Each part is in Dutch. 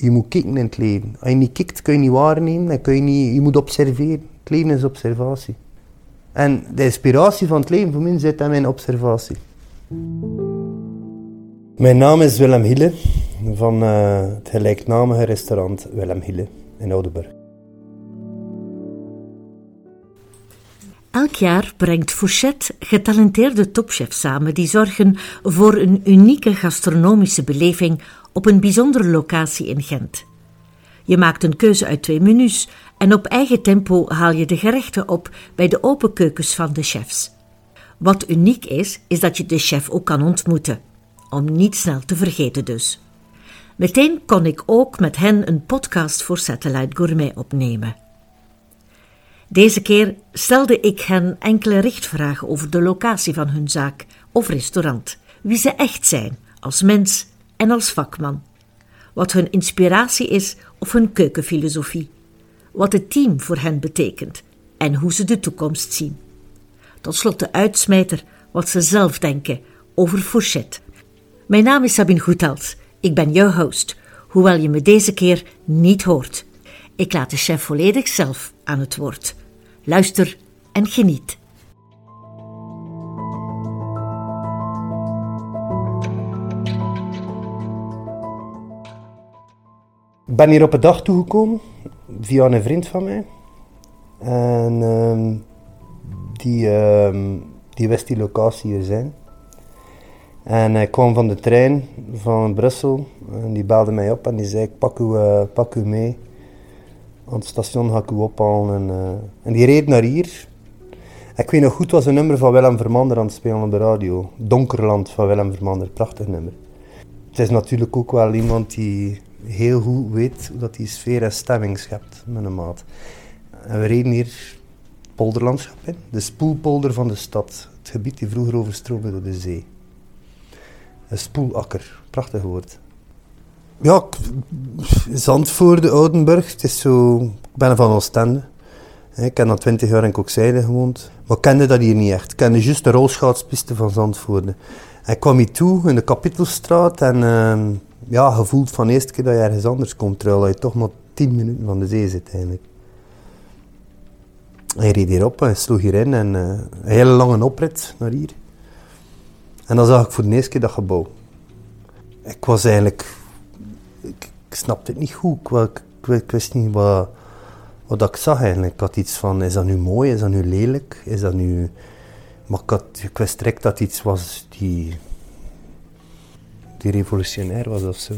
Je moet kijken in het leven. Als je niet kijkt, kun je niet waarnemen. Dan kun je, niet, je moet observeren. Het leven is observatie. En de inspiratie van het leven voor mij zit in mijn observatie. Mijn naam is Willem Hille van uh, het gelijknamige restaurant Willem Hille in Oudenburg. Elk jaar brengt Fourchette getalenteerde topchefs samen die zorgen voor een unieke gastronomische beleving op een bijzondere locatie in Gent. Je maakt een keuze uit twee menus en op eigen tempo haal je de gerechten op bij de open keukens van de chefs. Wat uniek is, is dat je de chef ook kan ontmoeten, om niet snel te vergeten dus. Meteen kon ik ook met hen een podcast voor Satellite Gourmet opnemen. Deze keer stelde ik hen enkele richtvragen over de locatie van hun zaak of restaurant, wie ze echt zijn als mens en als vakman, wat hun inspiratie is of hun keukenfilosofie, wat het team voor hen betekent en hoe ze de toekomst zien. Tot slot de uitsmijter wat ze zelf denken over Fourchette. Mijn naam is Sabine Goethals. Ik ben jouw host, hoewel je me deze keer niet hoort. Ik laat de chef volledig zelf aan het woord. Luister en geniet. Ik ben hier op een dag toegekomen via een vriend van mij. En ehm, die, uh, die wist die locatie hier zijn. En hij kwam van de trein van Brussel en die belde mij op en die zei: Ik pak u, uh, pak u mee. Aan het station ga ik u ophalen. En, uh, en die reed naar hier. ik weet nog goed, was een nummer van Willem Vermander aan het spelen op de radio. Donkerland van Willem Vermander, prachtig nummer. Het is natuurlijk ook wel iemand die heel goed weet hoe dat die sfeer en stemming schept met een maat. En we reden hier polderlandschap in, de spoelpolder van de stad. Het gebied die vroeger overstroomde door de zee. Een spoelakker, prachtig woord. Ja, Zandvoorde, Oudenburg, het is zo... Ik ben van Oostende. Ik heb al twintig jaar in Kokzijde gewoond. Maar ik kende dat hier niet echt. Ik kende juist de rolschaatspiste van Zandvoorde. Ik kwam hier toe in de Kapitelstraat en... Uh, ja, gevoeld van de eerste keer dat je ergens anders komt, terwijl je toch maar 10 minuten van de zee zit eigenlijk. Hij reed hierop en sloeg hierin en uh, een hele lange oprit naar hier. En dan zag ik voor de eerste keer dat gebouw. Ik was eigenlijk... Ik, snapte het niet goed. Ik, wist niet wat, wat ik zag eigenlijk. Ik had iets van, is dat nu mooi? Is dat nu lelijk? Is dat nu... Maar ik, ik wist direct dat iets was die die revolutionair was of zo.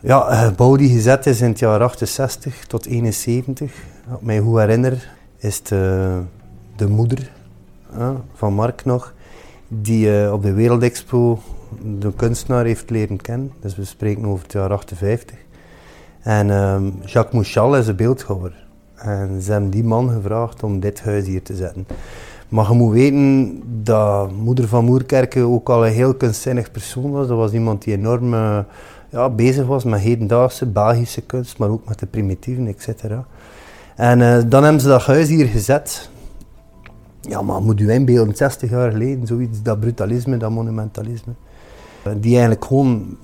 Ja, een gebouw die gezet is in het jaar 68 tot 71. Wat mij goed herinner, is de, de moeder van Mark nog, die uh, op de Wereldexpo de kunstenaar heeft leren kennen. Dus we spreken over het jaar 58. En um, Jacques Mouchal is een beeldhouwer. En ze hebben die man gevraagd om dit huis hier te zetten. Maar je moet weten dat moeder van Moerkerke ook al een heel kunstzinnig persoon was. Dat was iemand die enorm uh, ja, bezig was met hedendaagse Belgische kunst, maar ook met de primitieven, etc. En uh, dan hebben ze dat huis hier gezet. Ja, maar moet u inbeelden, 60 jaar geleden, zoiets, dat brutalisme, dat monumentalisme. Die eigenlijk gewoon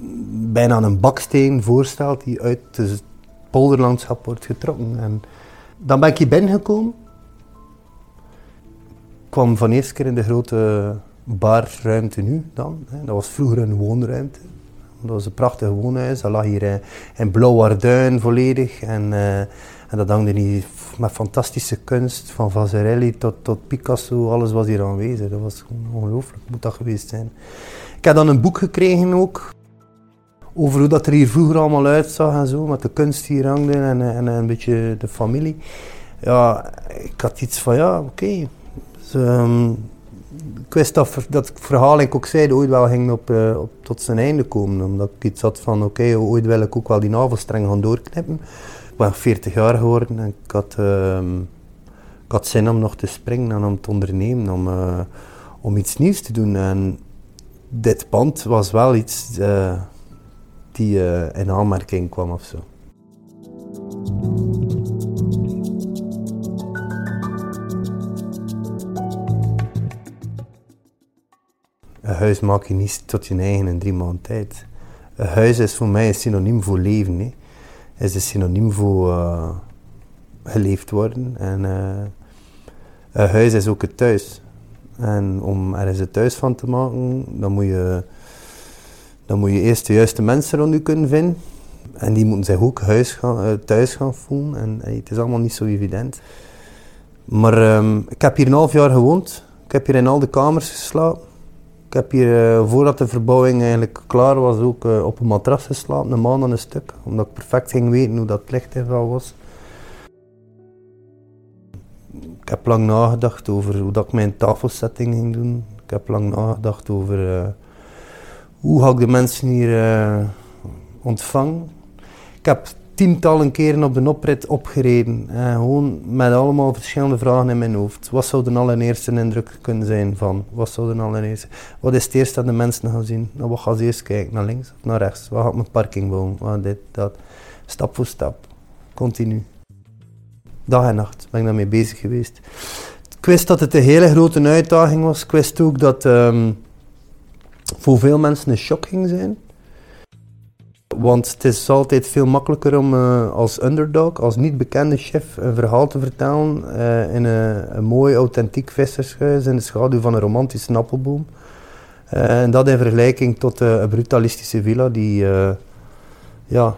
bijna een baksteen voorstelt die uit het polderlandschap wordt getrokken. En dan ben ik hier binnengekomen kwam van eerste keer in de grote barruimte nu dan. Dat was vroeger een woonruimte. Dat was een prachtig woonhuis. Dat lag hier in blauw volledig. En, uh, en dat hangde hier met fantastische kunst. Van Vasarely tot, tot Picasso. Alles was hier aanwezig. Dat was ongelooflijk. Moet dat geweest zijn. Ik heb dan een boek gekregen ook. Over hoe dat er hier vroeger allemaal uitzag en zo. Met de kunst hier hangde en, en een beetje de familie. Ja, ik had iets van ja, oké. Um, ik wist dat, dat verhaal, ik ook zei, ooit wel ging op, uh, op, tot zijn einde komen. Omdat ik iets had van, oké, ooit wil ik ook wel die navelstreng gaan doorknippen. Ik ben 40 jaar geworden en ik had, uh, ik had zin om nog te springen en om te ondernemen, om, uh, om iets nieuws te doen. En dit pand was wel iets uh, die in aanmerking kwam of zo. Huis maak je niet tot je eigen in drie maanden tijd. een huis is voor mij een synoniem voor leven. Hè. is een synoniem voor uh, geleefd worden. En een huis is ook het thuis. En om er eens een thuis van te maken, dan moet je, dan moet je eerst de juiste mensen rond je kunnen vinden. En die moeten zich ook huis gaan, thuis gaan voelen. En het is allemaal niet zo evident. Maar um, ik heb hier een half jaar gewoond. Ik heb hier in al de kamers geslapen. Ik heb hier, uh, voordat de verbouwing eigenlijk klaar was, ook uh, op een matras geslapen, een maand aan een stuk. Omdat ik perfect ging weten hoe dat lichtinval was. Ik heb lang nagedacht over hoe dat ik mijn tafelsetting ging doen. Ik heb lang nagedacht over uh, hoe ga ik de mensen hier ontvangen. Ik heb tientallen keren op de oprit opgereden. En gewoon met allemaal verschillende vragen in mijn hoofd. Wat zou de allereerste indruk kunnen zijn van? Wat zou de allereerste... Wat is het eerste dat de mensen gaan zien? Nou, wat gaan ze eerst kijken? Naar links of naar rechts? Wat gaat mijn parking bouwen? Wat dit, dat. Stap voor stap. Continu. Dag en nacht ben ik daarmee bezig geweest. Ik wist dat het een hele grote uitdaging was. Ik wist ook dat um, voor veel mensen een shock ging zijn. Want het is altijd veel makkelijker om uh, als underdog, als niet bekende chef, een verhaal te vertellen uh, in een, mooi authentiek vissershuis in de schaduw van een romantische appelboom. Uh, en dat in vergelijking tot een brutalistische villa die, ja,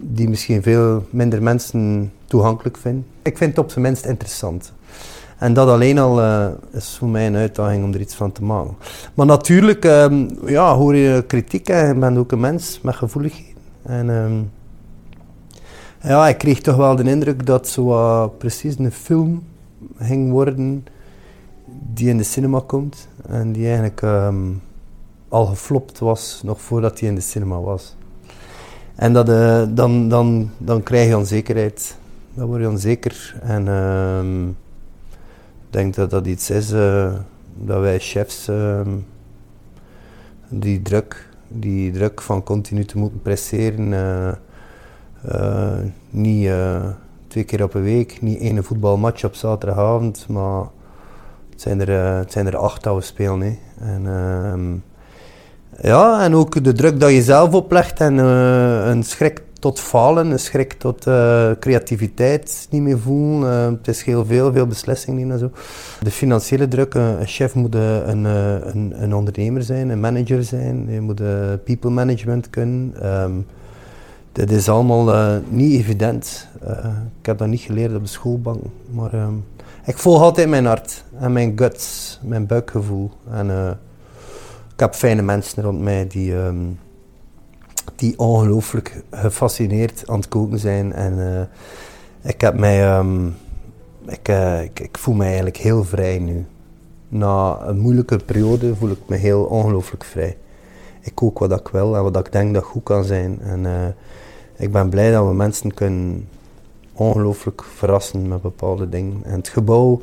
die misschien veel minder mensen toegankelijk vinden. Ik vind het op zijn minst interessant. En dat alleen al uh, is voor mij een uitdaging om er iets van te maken. Maar natuurlijk um, ja, hoor je kritiek en je bent ook een mens met gevoeligheden. En um, ja, ik kreeg toch wel de indruk dat zo uh, precies een film ging worden die in de cinema komt. En die eigenlijk um, al geflopt was nog voordat die in de cinema was. En dat, uh, dan, dan, dan krijg je onzekerheid. Dan word je onzeker. En denk dat dat iets is uh, dat wij chefs uh, die druk, die druk van continu te moeten presteren, uh, niet twee keer op een week, niet één voetbalmatch op zaterdagavond, maar het zijn er, het zijn er acht dat we spelen. Hè. En, ehm, ja, en ook de druk dat je zelf oplegt en een schrik tot falen, een schrik tot uh, creativiteit niet meer voelen. Uh, het is heel veel, veel beslissingen en zo. De financiële druk, een chef moet een, een, een, ondernemer zijn, een manager zijn, je moet people management kunnen. Um, dit is allemaal niet evident. ik heb dat niet geleerd op de schoolbank, maar um, ik volg altijd mijn hart en mijn guts, mijn buikgevoel. En ik heb fijne mensen rond mij die... Um, die ongelooflijk gefascineerd aan het koken zijn. En uh, ik heb mij... Ik, uh, ik, ik, voel me eigenlijk heel vrij nu. Na een moeilijke periode voel ik me heel ongelooflijk vrij. Ik kook wat ik wil en wat ik denk dat goed kan zijn. En uh, ik ben blij dat we mensen kunnen ongelooflijk verrassen met bepaalde dingen. En het gebouw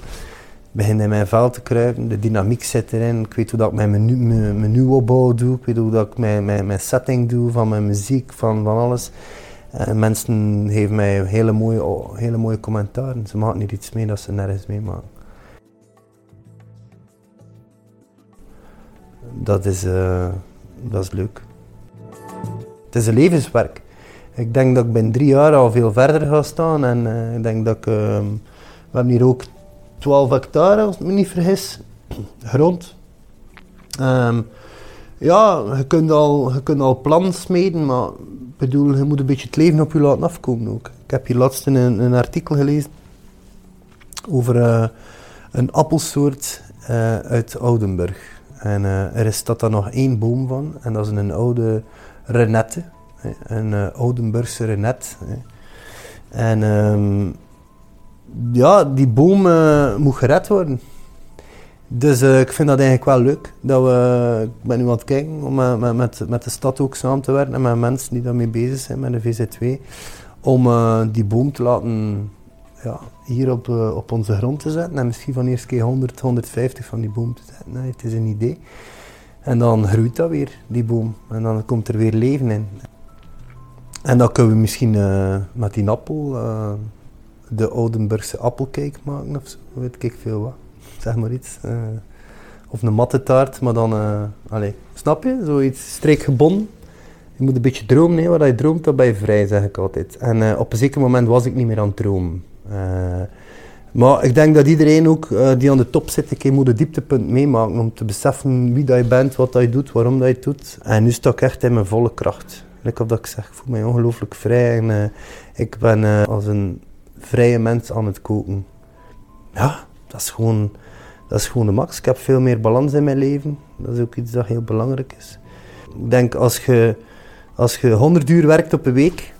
begin in mijn vel te kruipen. De dynamiek zit erin. Ik weet hoe dat ik mijn menu, menuopbouw doe. Ik weet hoe dat ik mijn, setting doe van mijn muziek, van, van alles. En mensen geven mij hele mooie, hele mooie commentaren. Ze maken niet iets mee dat ze nergens mee maken. Dat is, uh, dat is leuk. Het is een levenswerk. Ik denk dat ik binnen drie jaar al veel verder ga staan. En uh, ik denk dat. Uh, we hier ook 12 hectare, als ik me niet vergis, grond. Um, ja, je kunt, al, je kunt al plannen smeden, maar bedoel, je moet een beetje het leven op je laten afkomen ook. Ik heb hier laatst een, een artikel gelezen over uh, een appelsoort uh, uit Oudenburg. En uh, er staat daar nog één boom van, en dat is een oude renette, een Oudenburgse renette. En um, ja, die boom uh, moet gered worden. Dus uh, ik vind dat eigenlijk wel leuk. Dat we, ik ben nu aan het kijken om met, met, met de stad ook samen te werken en met mensen die daarmee bezig zijn, met de VZ2. Om die boom te laten ja, hier op, op onze grond te zetten. En misschien van eerst keer 100, 150 van die boom te zetten. Nee, het is een idee. En dan groeit dat weer, die boom. En dan komt er weer leven in. En dan kunnen we misschien met die appel de Oudenburgse appelcake maken of zo, weet ik veel wat. Zeg maar iets. Uh, of een mattetaart, maar dan, uh, allez, snap je? Zoiets streekgebonden. Je moet een beetje dromen, hè. wat je droomt, dan ben je vrij, zeg ik altijd. En uh, op een zeker moment was ik niet meer aan het dromen. Maar ik denk dat iedereen ook die aan de top zit, een keer moet een dieptepunt meemaken om te beseffen wie dat je bent, wat dat je doet, waarom dat je het doet. En nu sta ik echt in mijn volle kracht. Of dat ik zeg, ik voel me ongelooflijk vrij en ik ben als een vrije mens aan het koken. Ja, dat is gewoon, dat is gewoon de max. Ik heb veel meer balans in mijn leven. Dat is ook iets dat heel belangrijk is. Ik denk als je, als je 100 uur werkt op een week,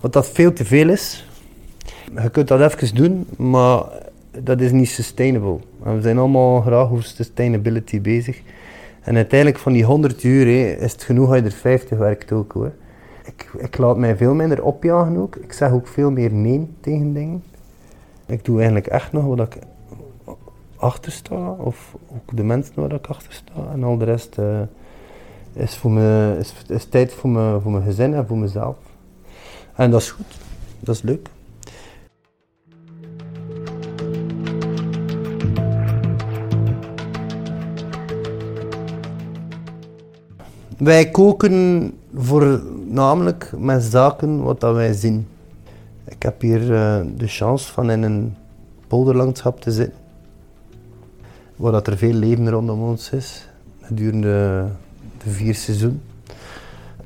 wat dat veel te veel is, je kunt dat even doen, maar dat is niet sustainable. En we zijn allemaal graag over sustainability bezig. En uiteindelijk van die 100 uur is het genoeg dat je er 50 werkt ook. Hoor. Ik, laat mij veel minder opjagen ook. Ik zeg ook veel meer nee tegen dingen. Ik doe eigenlijk echt nog wat ik achter sta, of ook de mensen waar ik achter sta. En al de rest uh, is, voor me, is, is tijd voor, me, voor mijn gezin en voor mezelf. En dat is goed, dat is leuk. Wij koken voornamelijk met zaken wat dat wij zien. Ik heb hier uh, de chance van in een polderlandschap te zitten, waar dat er veel leven rondom ons is, gedurende de vier seizoenen.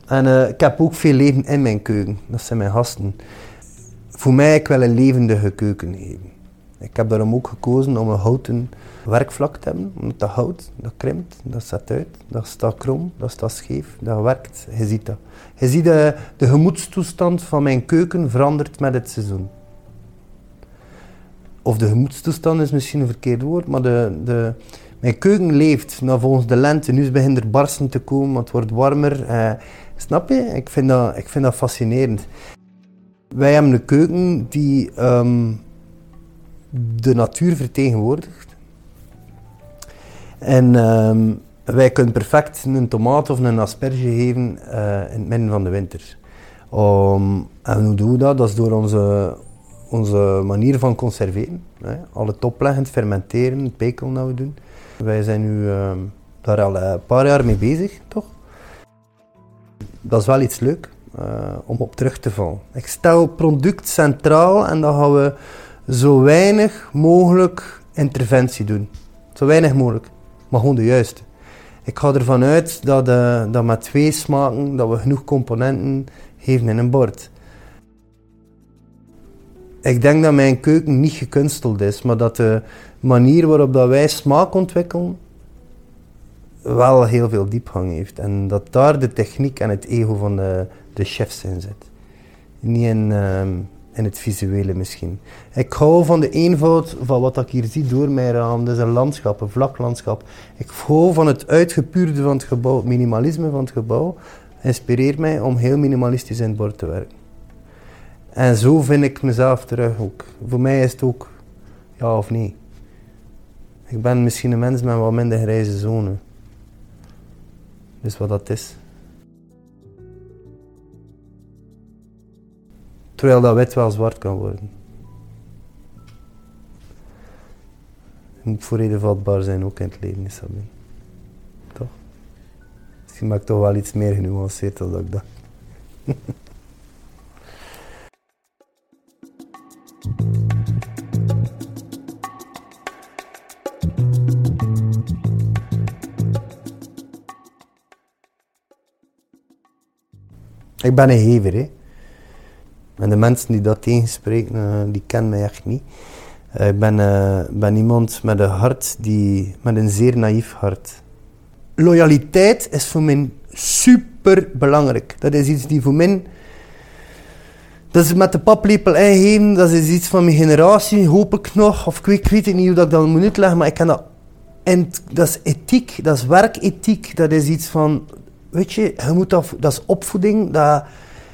En uh, ik heb ook veel leven in mijn keuken, dat zijn mijn gasten. Voor mij ik wel een levendige keuken geven. Ik heb daarom ook gekozen om een houten werkvlak te hebben. Omdat dat hout, dat krimpt, dat zet uit, dat staat krom, dat staat scheef, dat werkt. Je ziet dat. Je ziet de, de gemoedstoestand van mijn keuken verandert met het seizoen. Of de gemoedstoestand is misschien een verkeerd woord, maar de, de, mijn keuken leeft nou, volgens de lente. Nu begint er barsten te komen, het wordt warmer. Eh, snap je? Ik vind, dat, ik vind dat fascinerend. Wij hebben een keuken die um, de natuur vertegenwoordigt. En um, wij kunnen perfect een tomaat of een asperge geven uh, in het midden van de winter. Um, en hoe doen we dat? Dat is door onze, onze manier van conserveren. Hè. Al het fermenteren, we doen. Wij zijn nu uh, daar al een paar jaar mee bezig, toch? Dat is wel iets leuk uh, om op terug te vallen. Ik stel product centraal en dan gaan we zo weinig mogelijk interventie doen. Zo weinig mogelijk, maar gewoon de juiste. Ik ga ervan uit dat, uh, dat met twee smaken dat we genoeg componenten geven in een bord. Ik denk dat mijn keuken niet gekunsteld is, maar dat de manier waarop dat wij smaak ontwikkelen wel heel veel diepgang heeft. En dat daar de techniek en het ego van de, de chefs in zit. Niet in, uh, in het visuele misschien. Ik hou van de eenvoud van wat ik hier zie door mijn raam. Dat is een landschap, een vlak landschap. Ik hou van het uitgepuurde van het gebouw, het minimalisme van het gebouw. Inspireert mij om heel minimalistisch in het bord te werken. En zo vind ik mezelf terug ook. Voor mij is het ook ja of nee. Ik ben misschien een mens met wat minder grijze zone. Dus wat dat is. Terwijl dat wit wel zwart kan worden. Moet voor reden vatbaar zijn, ook in het leven, is dat Toch? Misschien maak ik toch wel iets meer genuanceerd dan dat ik dacht. ik ben een hever, hè. En de mensen die dat tegenspreken, uh, die kennen mij echt niet. Uh, ik ben, uh, ben iemand met een hart, die, met een zeer naïef hart. Loyaliteit is voor mij super belangrijk. Dat is iets die voor mij... Dat is met de paplepel ingeven, dat is iets van mijn generatie, hoop ik nog. Of ik weet, ik niet hoe dat ik dat moet uitleggen, maar ik kan dat... En dat is ethiek, dat is werkethiek, dat is iets van... Weet je, je moet dat, dat is opvoeding, dat,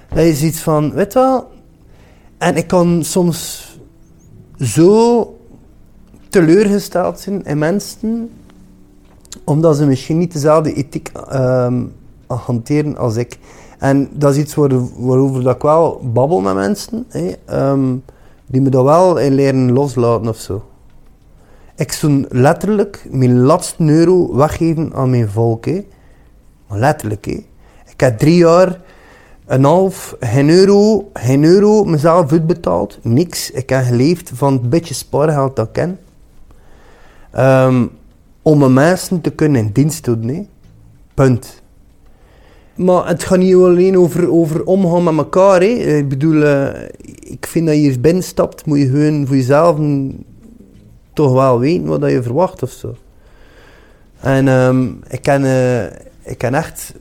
dat is iets van... Weet wel, en ik kan soms zo teleurgesteld zijn in mensen, omdat ze misschien niet dezelfde ethiek um, hanteren als ik. En dat is iets waarover dat ik wel babbel met mensen, um, die me dat wel in leren loslaten of zo. Ik zou letterlijk mijn laatste euro weggeven aan mijn volk. Letterlijk, ik Ik heb drie jaar, een half, geen euro, geen euro mezelf uitbetaald. Niks. Ik heb geleefd van het beetje spaargeld dat ik ken. Ehm, om mijn mensen te kunnen in dienst doen. Nee. Punt. Maar het gaat niet alleen over, over omgaan met elkaar. Hè. Ik bedoel, uh, ik vind dat je hier binnenstapt, moet je gewoon voor jezelf toch wel weten wat je verwacht of zo. En um, ik, ken, uh, ik ken echt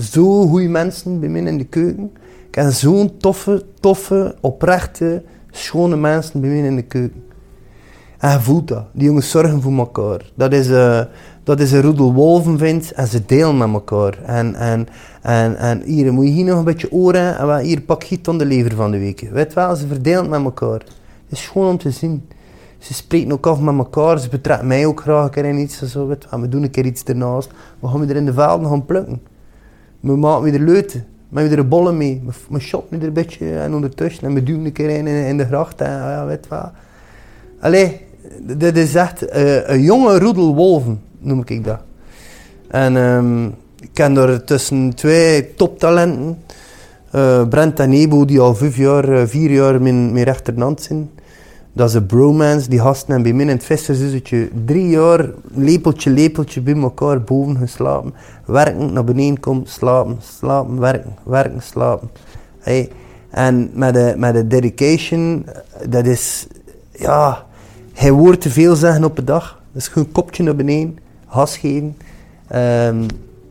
zo goede mensen bij mij in de keuken. Ik ken zo'n toffe, toffe, oprechte, schone mensen bij mij in de keuken. En voelt dat. Die jongens zorgen voor elkaar. Dat is, uh, dat is een roedel wolven vindt en ze delen met elkaar. En, en, en, en hier moet je hier nog een beetje oren en hier pak je dan de lever van de week. Weet wel, ze verdelen met elkaar. Het is gewoon om te zien. Ze spreken ook af met elkaar, ze betrekken mij ook graag een keer in iets. Zo, weet. We doen een keer iets ernaast. We gaan weer in de velden gaan plukken. We maken weer leuten. We hebben er bollen mee. We shotten er een beetje en ondertussen. En we duwen een keer in, in de gracht. En, ja, weet wel. Allee, dit is echt uh, een jonge roedel wolven, noem ik dat. En um, ik ken er tussen twee toptalenten. Uh, Brent en Ebo, die al vijf jaar, vier jaar mijn, mijn rechterhand zijn. Dat is een bromance. Die gasten hebben bij mij in het visserszuzetje drie jaar lepeltje, lepeltje bij elkaar boven geslapen. Werken, naar beneden komen, slapen, slapen, werken, werken, slapen. Hey. En met de, met de dedication, dat is, ja, hij hoort te veel zeggen op een dag. Dus gewoon kopje naar beneden, gas geven. Um,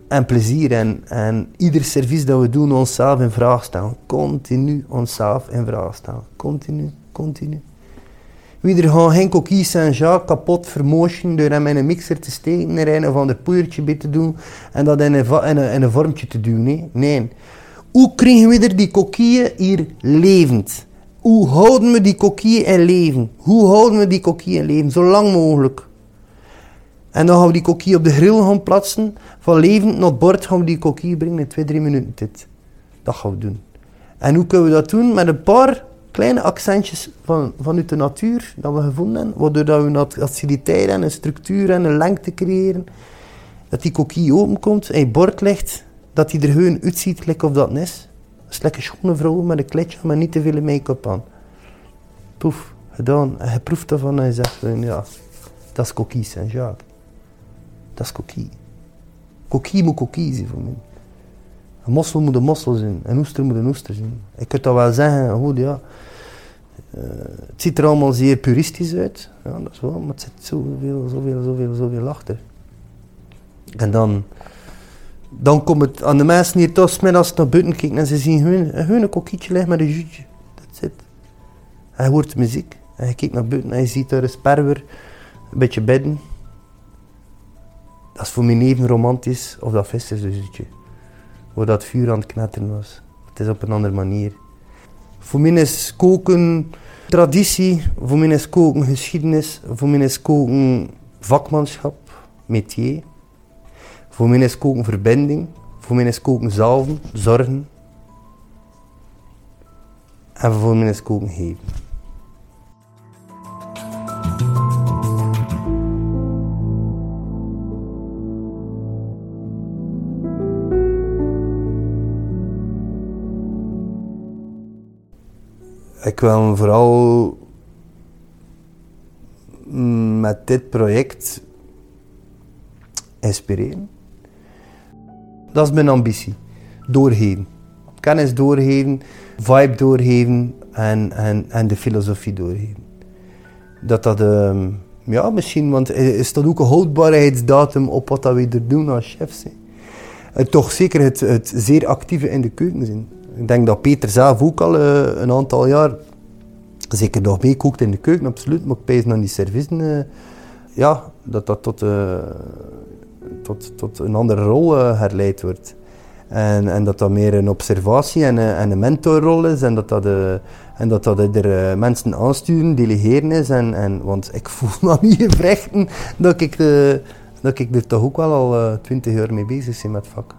en plezier. En, en ieder service dat we doen, onszelf in vraag stellen. Continu onszelf in vraag stellen. Continu, continu. Wie er gewoon geen coquille Saint-Jacques kapot vermotion door hem in een mixer te steken, er een of ander poeiertje bij te doen en dat in een, in een, in een vormtje te doen. Nee. nee. Hoe krijgen we er die coquille hier levend? Hoe houden we die coquille in leven? Hoe houden we die coquille in leven? Zo lang mogelijk. En dan gaan we die coquille op de grill gaan plaatsen. Van levend naar het bord gaan we die coquille brengen in 2, 3 minuten dit. Dat gaan we doen. En hoe kunnen we dat doen? Met een paar kleine accentjes van, vanuit de natuur dat we gevonden hebben. Waardoor dat we een aciditeit en een structuur en een lengte creëren. Dat die coquille openkomt en je bord ligt. Dat die er gewoon uitziet, lekker of dat is. Dat is lekker schone vrouw met een kletje, maar niet te veel make-up aan. Poef, gedaan. En je proeft ervan en je zegt, ja, dat is coquille Saint-Jacques. Dat is coquille. Coquille moet coquille zijn voor mij. Een mossel moet een mossel zijn. Een oester moet een oester zijn. Ik kan dat wel zeggen, goed ja. Uh, het ziet er allemaal zeer puristisch uit. Ja, dat is wel, maar het zit zoveel, zoveel, zoveel, zoveel achter. En dan, dan komt het aan de mensen hier toch middags naar buiten kijken en ze zien hun, hun een kokietje liggen met een jutje. Dat zit. Hij hoort muziek. Je kijkt naar buiten en je ziet daar een sperwer, een beetje bedden. Dat is voor mij even romantisch of dat vissersduzetje. Waar dat vuur aan het knetteren was. Het is op een andere manier. Voor mij is koken traditie, voor mij is koken geschiedenis, voor mij is koken vakmanschap, métier. Voor mij is koken verbinding, voor mij is koken zalven, zorgen. En voor mij is koken geven. Ik wil vooral met dit project inspireren. Dat is mijn ambitie. Doorgeven. Kennis doorgeven, vibe doorgeven en, en, en de filosofie doorgeven. Dat dat, uh, ja misschien, want is dat ook een houdbaarheidsdatum op wat dat we er doen als chefs? Hè? toch zeker het, het zeer actieve in de keuken zijn. Ik denk dat Peter zelf ook al uh, een aantal jaar zeker nog meekookt in de keuken, absoluut. Maar ik pees naar die servicen, uh, ja, dat dat tot, uh, tot, tot een andere rol herleid wordt. En, en dat dat meer een observatie en, en een mentorrol is. En dat dat, en dat, dat er mensen aansturen, delegeren is. En, en, want ik voel me niet gevrechten dat ik, dat ik er toch ook wel al twintig jaar mee bezig ben met vak.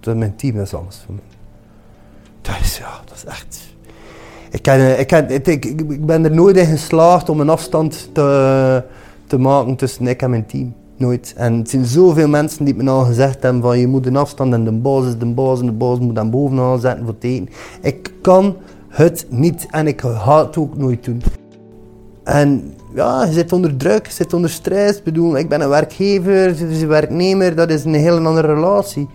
Dat is mijn team, dat is alles voor. Dat is, ja, dat is echt... Ik, ken, ik, ken, ik, ik ben er nooit in geslaagd om een afstand te, te maken tussen ik en mijn team. Nooit. En het zijn zoveel mensen die me al gezegd hebben van je moet een afstand en de baas is de baas en de baas moet dan bovenaan zetten voor het eten. Ik kan het niet en ik ga het ook nooit doen. En ja, je zit onder druk, je zit onder stress. Ik bedoel, ik ben een werkgever, ze is een werknemer, dat is een hele andere relatie.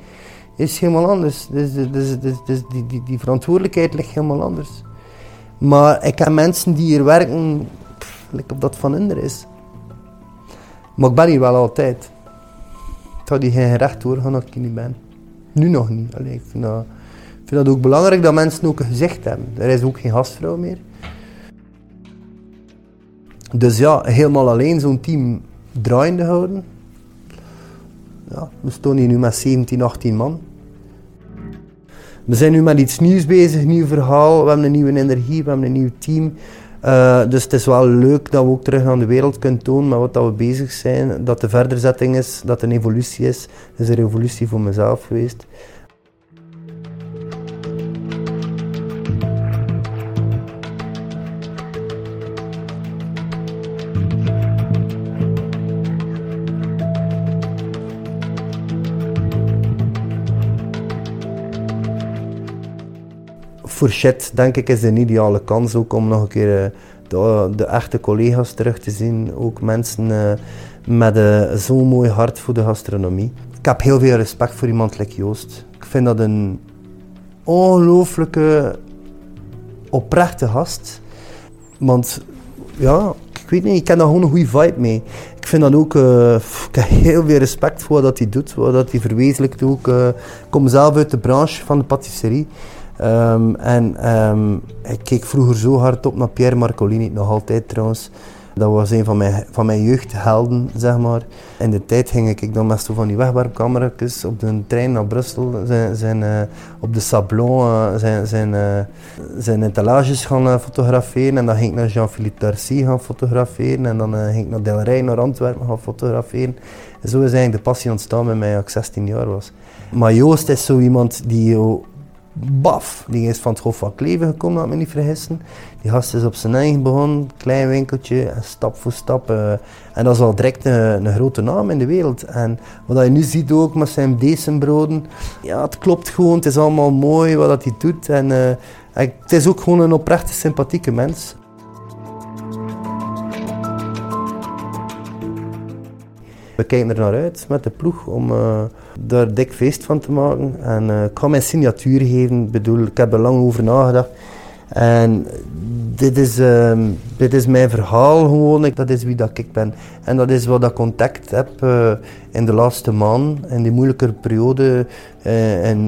Is helemaal anders. Dus, dus, dus, dus die, die, die verantwoordelijkheid ligt helemaal anders. Maar ik heb mensen die hier werken, pff, op dat van hun is. Maar ik ben hier wel altijd. Ik had die geen gerecht hoor, ik hier niet ben. Nu nog niet. Allee, ik vind dat, ook belangrijk dat mensen ook een gezicht hebben. Er is ook geen gastvrouw meer. Dus ja, helemaal alleen zo'n team draaiende houden. Ja, we staan hier nu met 17, 18 man. We zijn nu met iets nieuws bezig, nieuw verhaal. We hebben een nieuwe energie, we hebben een nieuw team. Uh, dus het is wel leuk dat we ook terug aan de wereld kunnen tonen met wat dat we bezig zijn. Dat de verderzetting is, dat een evolutie is. Het is een revolutie voor mezelf geweest. Fourchette, denk ik, is een ideale kans ook om nog een keer eh, de, de echte collega's terug te zien. Ook mensen uh, met uh, zo'n mooi hart voor de gastronomie. Ik heb heel veel respect voor iemand like Joost. Ik vind dat een ongelooflijke, oprechte gast. Want ja, ik weet niet, ik ken daar gewoon een goede vibe mee. Ik vind dat ook, uh, ik heb heel veel respect voor wat hij doet, wat hij verwezenlijkt ook. Uh, ik kom zelf uit de branche van de patisserie. Um, en um, ik keek vroeger zo hard op naar Pierre Marcolini, nog altijd trouwens. Dat was een van mijn, van mijn jeugdhelden, zeg maar. In de tijd ging ik dan zo van die wegwerpcamera's op de trein naar Brussel, zijn, zijn, uh, op de Sablon uh, zijn, zijn, uh, zijn etalages gaan fotograferen. En dan ging ik naar Jean-Philippe Darcy gaan fotograferen. En dan ging ik naar Del Rey, naar Antwerpen gaan fotograferen. En zo is eigenlijk de passie ontstaan bij mij als ik 16 jaar was. Maar Joost is zo iemand die baf, die is van het Hof van Kleven gekomen, laat me niet vergissen. Die gast is op zijn eigen begonnen, klein winkeltje, stap voor stap. Uh, en dat is al direct een, grote naam in de wereld. En wat je nu ziet ook met zijn broden, ja, het klopt gewoon, het is allemaal mooi wat dat hij doet. En uh, het is ook gewoon een oprechte, sympathieke mens. We kijken er naar uit met de ploeg om uh, daar dik feest van te maken. En uh, ik ga mijn signatuur geven. Bedoel, ik heb er lang over nagedacht. En dit is, uh, dit is mijn verhaal gewoon. Dat is wie dat ik ben. En dat is wat ik contact heb uh, in de laatste maanden. In die moeilijke periode. Uh, en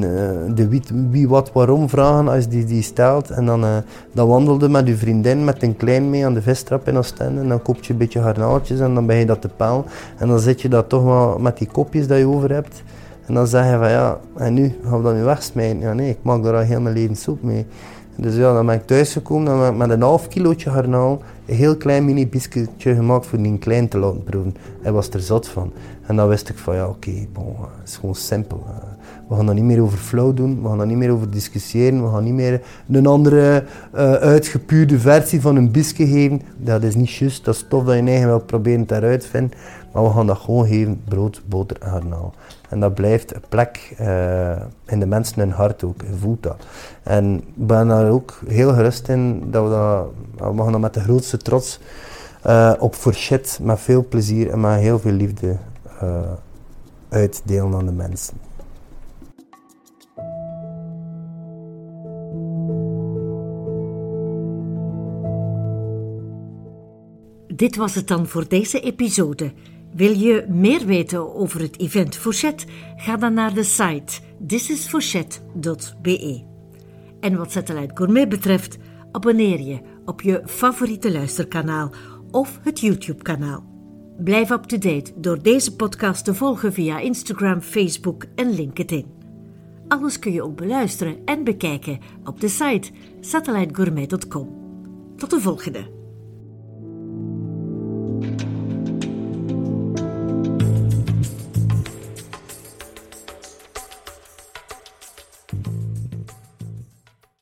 de wie, wat, waarom vragen als die die stelt. En dan, dan wandelde met je vriendin met een klein mee aan de vistrap in Oostende. En dan koop je een beetje garnaaltjes en dan ben je dat te pellen. En dan zit je dat toch wel met die kopjes dat je over hebt. En dan zeg je van ja, en nu gaan we dat nu wegsmijten. Ja nee, ik maak daar al heel leven soep mee. Dus ja, dan ben ik thuisgekomen dan ben ik met een half kilootje garnaal een heel klein mini biscuitje gemaakt voor die klein te laten proeven. Hij was er zot van. En dan wist ik van ja, oké, bon, het is gewoon simpel. We gaan er niet meer over flow doen, we gaan er niet meer over discussiëren, we gaan niet meer een andere uh, uitgepuurde versie van een biscuit geven. Dat is niet juist, dat is tof dat je eigen wel proberen te eruit vinden. Maar we gaan dat gewoon geven, brood, boter en garnaal. En dat blijft een plek uh, in de mensen hun hart ook, je voelt dat. En ik ben daar ook heel gerust in dat we dat, we gaan dat met de grootste trots uh, op shit met veel plezier en met heel veel liefde uitdelen aan de mensen. Dit was het dan voor deze episode. Wil je meer weten over het event Fourchette? Ga dan naar de site thisisfourchette.be. En wat Satellite Gourmet betreft, abonneer je op je favoriete luisterkanaal of het YouTube-kanaal. Blijf up-to-date door deze podcast te volgen via Instagram, Facebook en LinkedIn. Alles kun je ook beluisteren en bekijken op de site satellitegourmet.com. Tot de volgende!